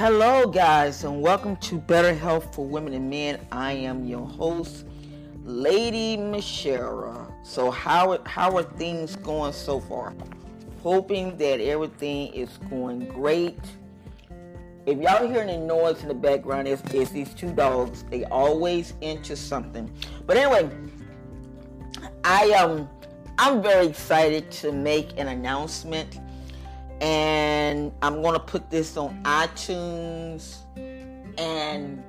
Hello, guys, and welcome to Better Health for Women and Men. I am your host, Lady Michelle. So, how how are things going so far? Hoping that everything is going great. If y'all hearing the noise in the background, it's, it's these two dogs. They always into something. But anyway, I um I'm very excited to make an announcement and I'm gonna put this on iTunes and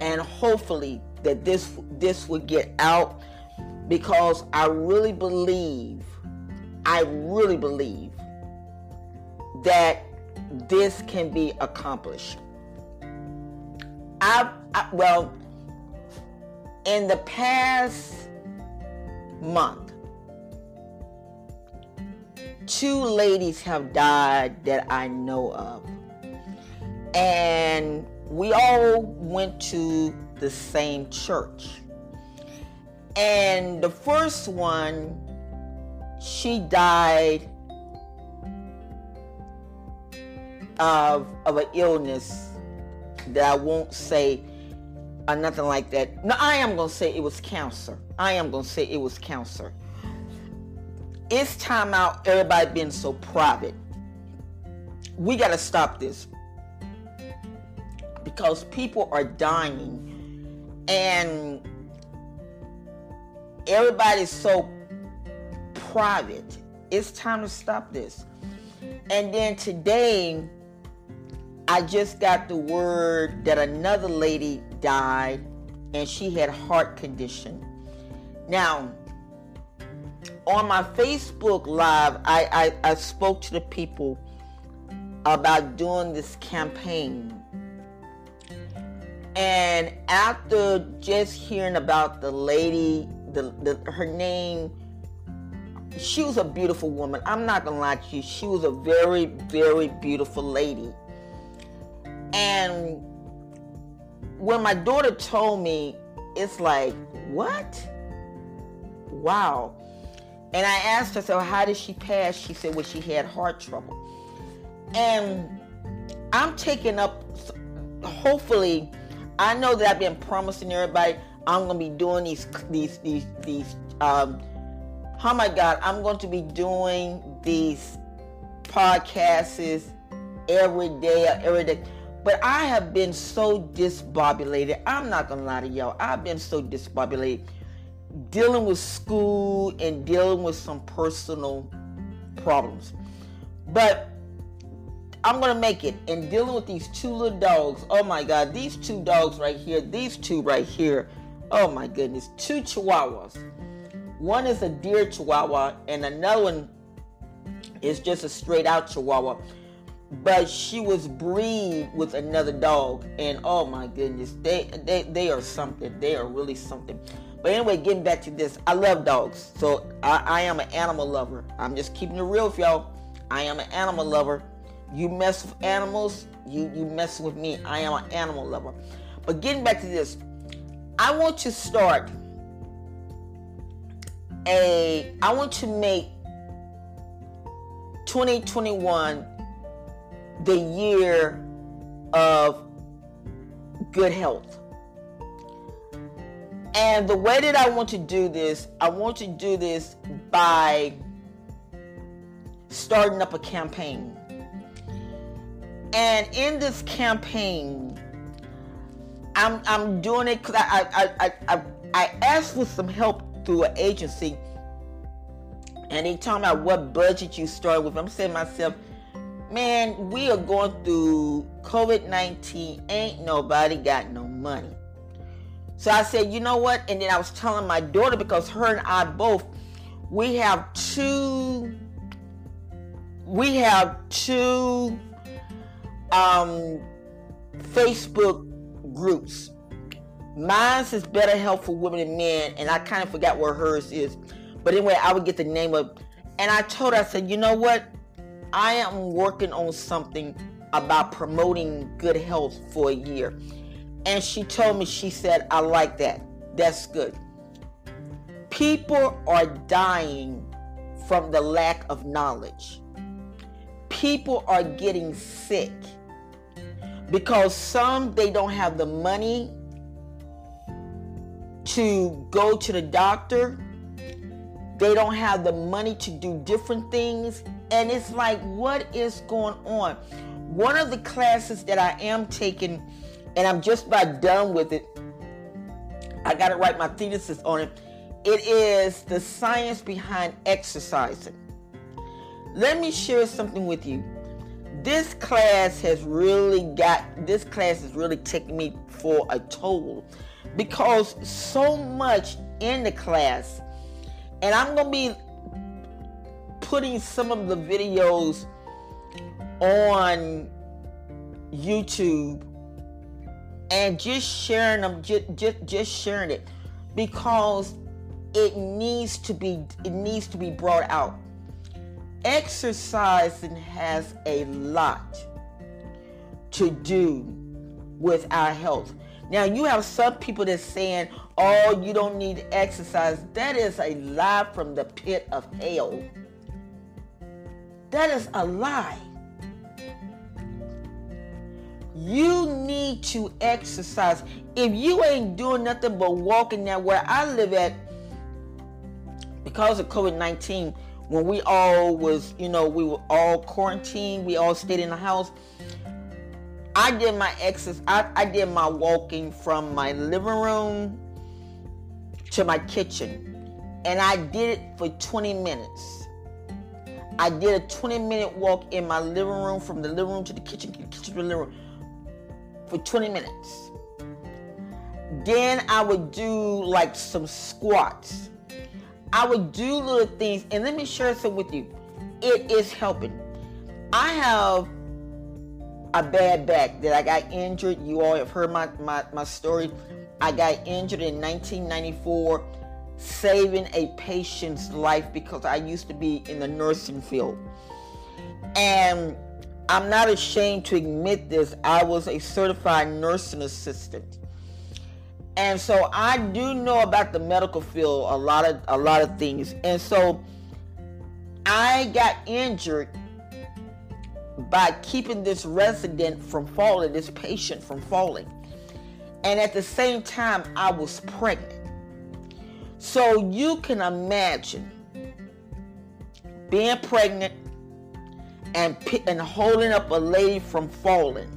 and hopefully that this this will get out because I really believe I really believe that this can be accomplished. I, I well in the past month two ladies have died that I know of. And we all went to the same church. And the first one, she died of, of an illness that I won't say or nothing like that. No, I am going to say it was cancer. I am going to say it was cancer it's time out everybody being so private. We got to stop this because people are dying and everybody's so private. It's time to stop this. And then today, I just got the word that another lady died and she had heart condition. Now, on my Facebook Live, I, I, I spoke to the people about doing this campaign. And after just hearing about the lady, the, the her name, she was a beautiful woman. I'm not gonna lie to you, she was a very, very beautiful lady. And when my daughter told me, it's like, what? Wow. And I asked her, so how did she pass? She said, well, she had heart trouble. And I'm taking up, hopefully, I know that I've been promising everybody I'm going to be doing these, these, these, these, um, oh my God, I'm going to be doing these podcasts every day, every day. But I have been so disbobulated. I'm not going to lie to y'all. I've been so disbobulated dealing with school and dealing with some personal problems. But I'm gonna make it. And dealing with these two little dogs. Oh my God, these two dogs right here. These two right here. Oh my goodness, two Chihuahuas. One is a deer Chihuahua, and another one is just a straight out Chihuahua. But she was breed with another dog, and oh my goodness, they they they are something. They are really something. But anyway, getting back to this, I love dogs. So I, I am an animal lover. I'm just keeping it real with y'all. I am an animal lover. You mess with animals, you, you mess with me. I am an animal lover. But getting back to this, I want to start a, I want to make 2021 the year of good health. And the way that I want to do this, I want to do this by starting up a campaign. And in this campaign, I'm, I'm doing it because I, I, I, I, I asked for some help through an agency. And they talking about what budget you start with. I'm saying myself, man, we are going through COVID 19. Ain't nobody got no money. So I said, you know what? And then I was telling my daughter because her and I both, we have two, we have two um, Facebook groups. Mine's is Better Health for Women and Men, and I kind of forgot where hers is. But anyway, I would get the name of, and I told her, I said, you know what? I am working on something about promoting good health for a year. And she told me, she said, I like that. That's good. People are dying from the lack of knowledge. People are getting sick because some they don't have the money to go to the doctor. They don't have the money to do different things. And it's like, what is going on? One of the classes that I am taking, and I'm just about done with it, I got to write my thesis on it. It is the science behind exercising. Let me share something with you. This class has really got, this class has really taken me for a toll because so much in the class, and I'm going to be putting some of the videos on YouTube and just sharing them, just, just, just sharing it because it needs to be it needs to be brought out. Exercising has a lot to do with our health. Now you have some people that's saying, "Oh, you don't need exercise." That is a lie from the pit of hell. That is a lie. You need to exercise. If you ain't doing nothing but walking that where I live at, because of COVID-19, when we all was, you know, we were all quarantined, we all stayed in the house. I did my exercise. I, I did my walking from my living room to my kitchen, and I did it for 20 minutes. I did a 20 minute walk in my living room from the living room to the kitchen, kitchen to the living room for 20 minutes. Then I would do like some squats. I would do little things, and let me share some with you. It is helping. I have a bad back that I got injured. You all have heard my, my, my story. I got injured in 1994 saving a patient's life because I used to be in the nursing field. And I'm not ashamed to admit this. I was a certified nursing assistant. And so I do know about the medical field a lot of a lot of things. And so I got injured by keeping this resident from falling, this patient from falling. And at the same time I was pregnant. So you can imagine being pregnant and, and holding up a lady from falling.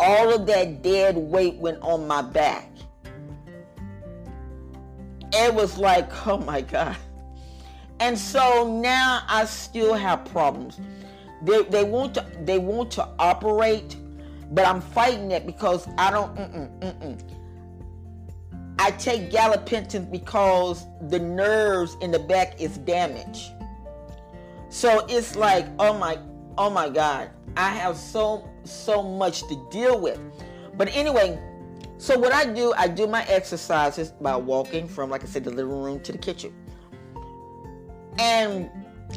All of that dead weight went on my back. It was like, oh my God. And so now I still have problems. They, they want to they want to operate, but I'm fighting it because I don't. Mm-mm, mm-mm. I take gabapentin because the nerves in the back is damaged. So it's like, oh my, oh my God, I have so so much to deal with. But anyway, so what I do, I do my exercises by walking from, like I said, the living room to the kitchen. And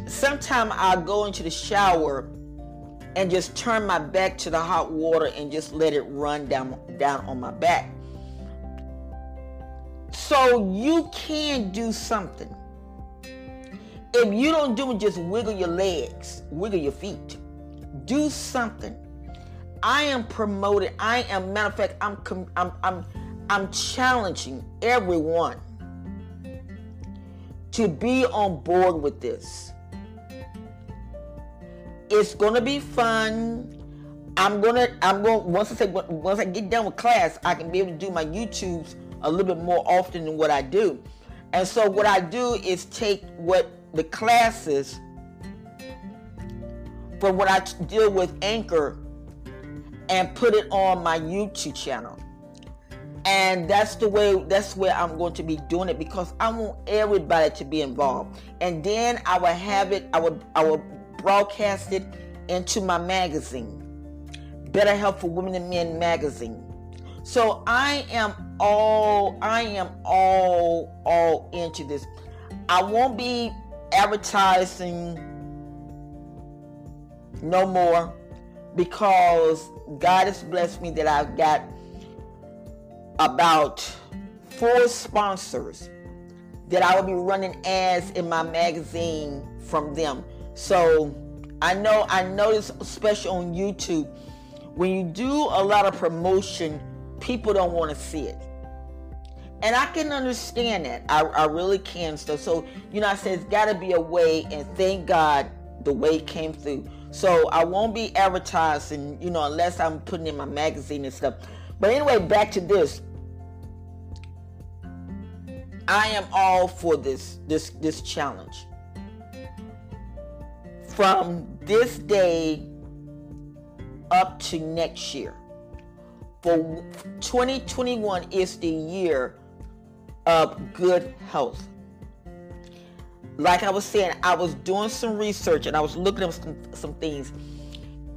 sometimes I'll go into the shower and just turn my back to the hot water and just let it run down down on my back. So you can do something. If you don't do it, just wiggle your legs, wiggle your feet. Do something. I am promoted. I am matter of fact, I'm I'm I'm I'm challenging everyone to be on board with this. It's gonna be fun. I'm gonna I'm going once I say once I get done with class, I can be able to do my YouTubes a little bit more often than what I do. And so what I do is take what the classes from what I deal with Anchor and put it on my YouTube channel. And that's the way that's where I'm going to be doing it because I want everybody to be involved. And then I will have it, I will I will broadcast it into my magazine. Better Health for Women and Men magazine. So I am all I am all all into this. I won't be advertising no more because God has blessed me that I've got about four sponsors that I will be running ads in my magazine from them. So I know I noticed especially on YouTube When you do a lot of promotion, people don't want to see it. And I can understand that. I, I really can. So, so, you know, I said it's got to be a way, and thank God the way came through. So I won't be advertising, you know, unless I'm putting in my magazine and stuff. But anyway, back to this. I am all for this this this challenge. From this day up to next year. For 2021 is the year of good health. Like I was saying, I was doing some research and I was looking at some, some things,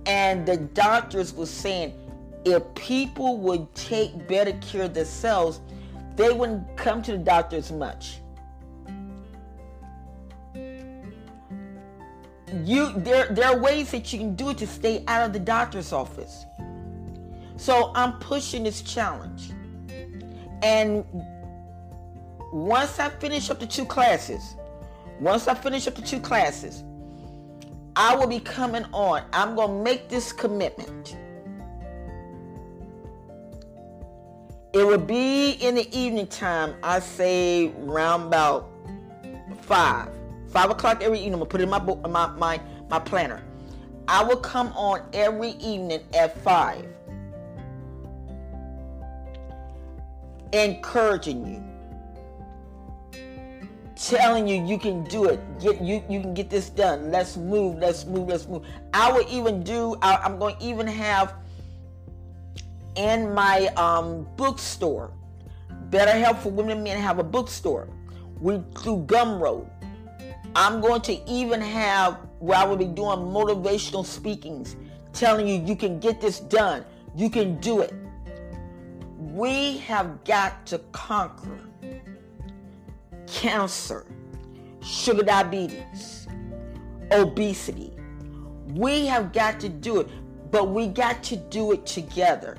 and the doctors were saying if people would take better care of themselves, they wouldn't come to the doctor as much. You there there are ways that you can do it to stay out of the doctor's office. So I'm pushing this challenge. And once I finish up the two classes, once I finish up the two classes, I will be coming on. I'm going to make this commitment. It will be in the evening time. I say round about five, five o'clock every evening. I'm gonna put it in my book, my my my planner. I will come on every evening at five, encouraging you telling you you can do it. Get you you can get this done. Let's move. Let's move. Let's move. I will even do. I, am going to even have in my um, bookstore. Better Help for Women and Men have a bookstore. We through Gumroad. I'm going to even have where I will be doing motivational speakings, telling you you can get this done. You can do it. We have got to conquer cancer, sugar diabetes, obesity. We have got to do it, but we got to do it together.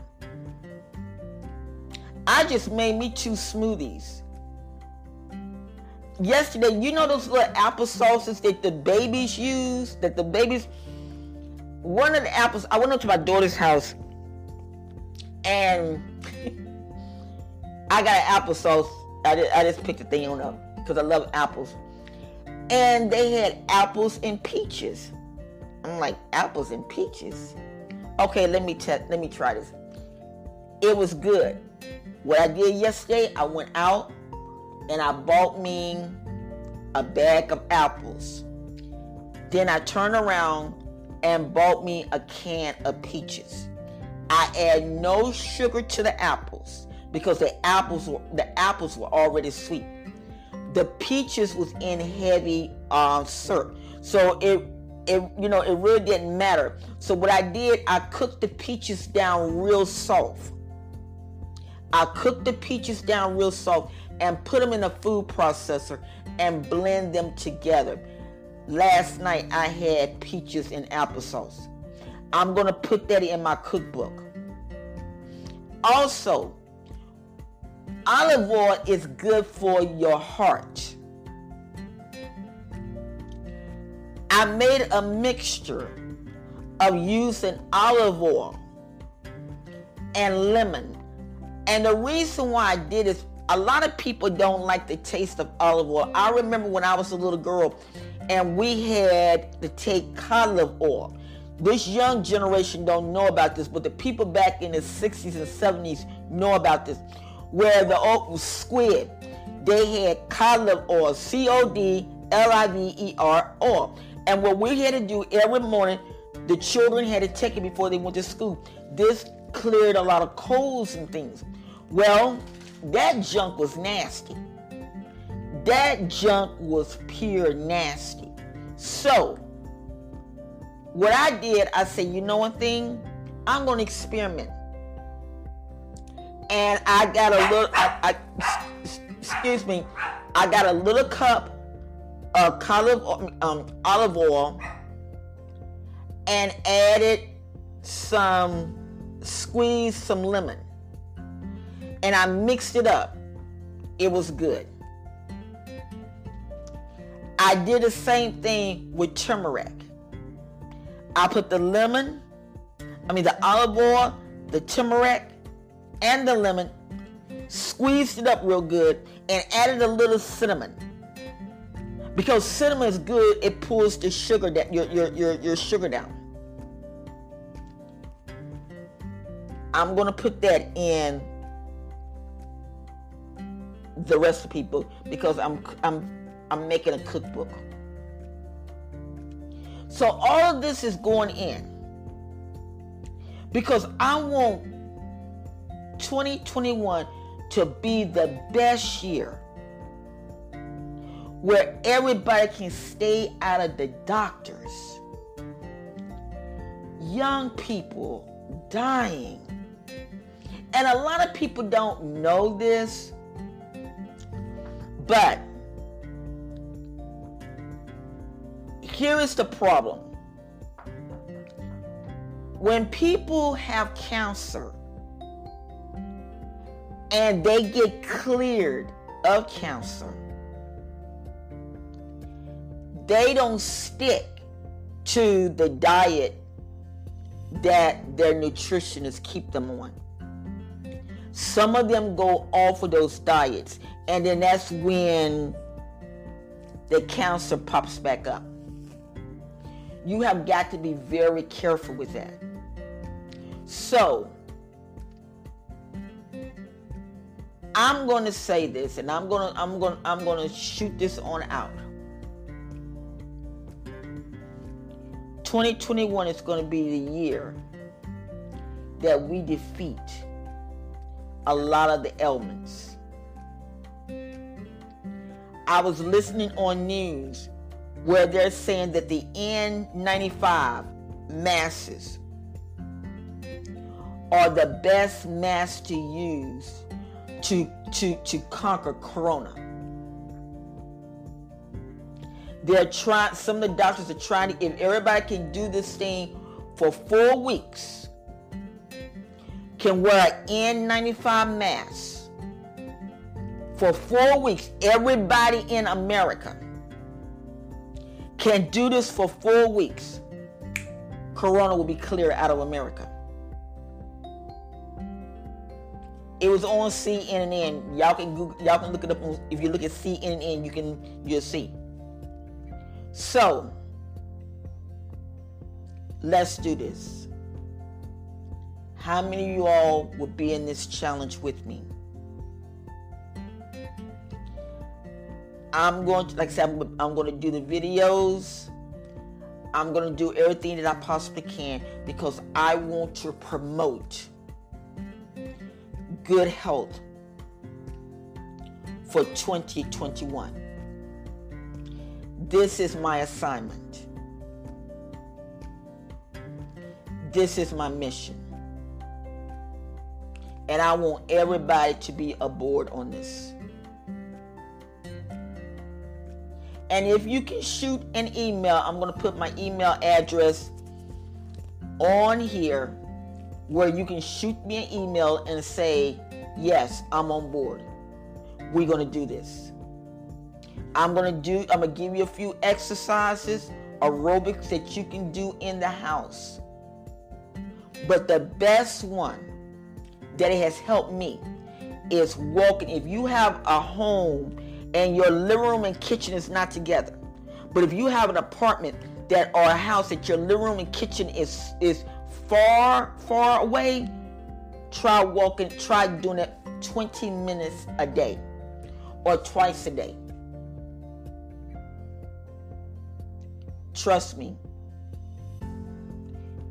I just made me two smoothies. Yesterday, you know those little apple sauces that the babies use, that the babies. One of the apples, I went up to my daughter's house and I got an applesauce I just, I just picked the thing on up because I love apples. And they had apples and peaches. I'm like, apples and peaches? Okay, let me test, let me try this. It was good. What I did yesterday, I went out and I bought me a bag of apples. Then I turned around and bought me a can of peaches. I add no sugar to the apples because the apples were the apples were already sweet. The peaches was in heavy uh, syrup, so it it you know it really didn't matter. So what I did, I cooked the peaches down real soft. I cooked the peaches down real soft and put them in a food processor and blend them together. Last night I had peaches and applesauce. I'm gonna put that in my cookbook. Also, olive oil is good for your heart. I made a mixture of using olive oil and lemon. And the reason why I did is a lot of people don't like the taste of olive oil. I remember when I was a little girl and we had to take olive oil. This young generation don't know about this, but the people back in the 60s and 70s know about this where the squid, they had cod oil, C O D L I V E R oil. And what we had to do every morning, the children had to take it before they went to school. This cleared a lot of colds and things. Well, that junk was nasty. That junk was pure nasty. So, what I did, I said, you know one thing? I'm going to experiment and I got a little. I, I, excuse me. I got a little cup of olive um, olive oil and added some squeezed some lemon and I mixed it up. It was good. I did the same thing with turmeric. I put the lemon, I mean the olive oil, the turmeric, and the lemon, squeezed it up real good, and added a little cinnamon. Because cinnamon is good, it pulls the sugar that your, your, your, your sugar down. I'm gonna put that in the recipe book because I'm I'm I'm making a cookbook. So all of this is going in because I want 2021 to be the best year where everybody can stay out of the doctors. Young people dying. And a lot of people don't know this, but here is the problem. When people have cancer and they get cleared of cancer, they don't stick to the diet that their nutritionists keep them on. Some of them go off of those diets, and then that's when the cancer pops back up. You have got to be very careful with that. So, I'm going to say this and I'm going to I'm going I'm going to shoot this on out. 2021 is going to be the year that we defeat a lot of the ailments. I was listening on news where they're saying that the N95 masks are the best masks to use to, to, to conquer corona. They're trying, some of the doctors are trying to, if everybody can do this thing for four weeks, can wear an N95 mask for four weeks, everybody in America can do this for four weeks, Corona will be clear out of America. It was on CNN. Y'all can Google, y'all can look it up. On, if you look at CNN, you can you'll see. So, let's do this. How many of you all will be in this challenge with me? I'm going to, like I said, I'm, I'm going to do the videos. I'm going to do everything that I possibly can because I want to promote good health for 2021. This is my assignment. This is my mission. And I want everybody to be aboard on this. And if you can shoot an email, I'm going to put my email address on here where you can shoot me an email and say, Yes, I'm on board. We're going to do this. I'm going to do, I'm going to give you a few exercises, aerobics that you can do in the house. But the best one that it has helped me is walking. If you have a home and your living room and kitchen is not together, but if you have an apartment that or a house that your living room and kitchen is is far far away, try walking. Try doing it 20 minutes a day or twice a day. Trust me,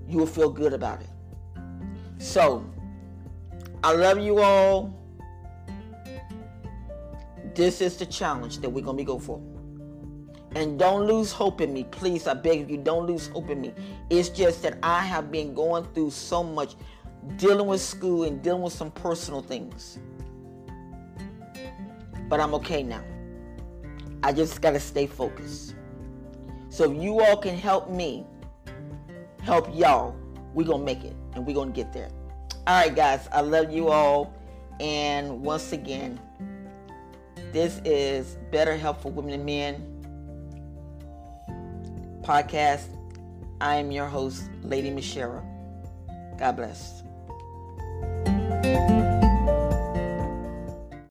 you will feel good about it. So, I love you all. This is the challenge that we're going to go for. And don't lose hope in me. Please, I beg of you, don't lose hope in me. It's just that I have been going through so much dealing with school and dealing with some personal things. But I'm okay now. I just got to stay focused. So if you all can help me, help y'all, we're going to make it and we're going to get there. All right, guys, I love you all. And once again, this is Better Help for Women and Men podcast. I am your host, Lady Michelle. God bless.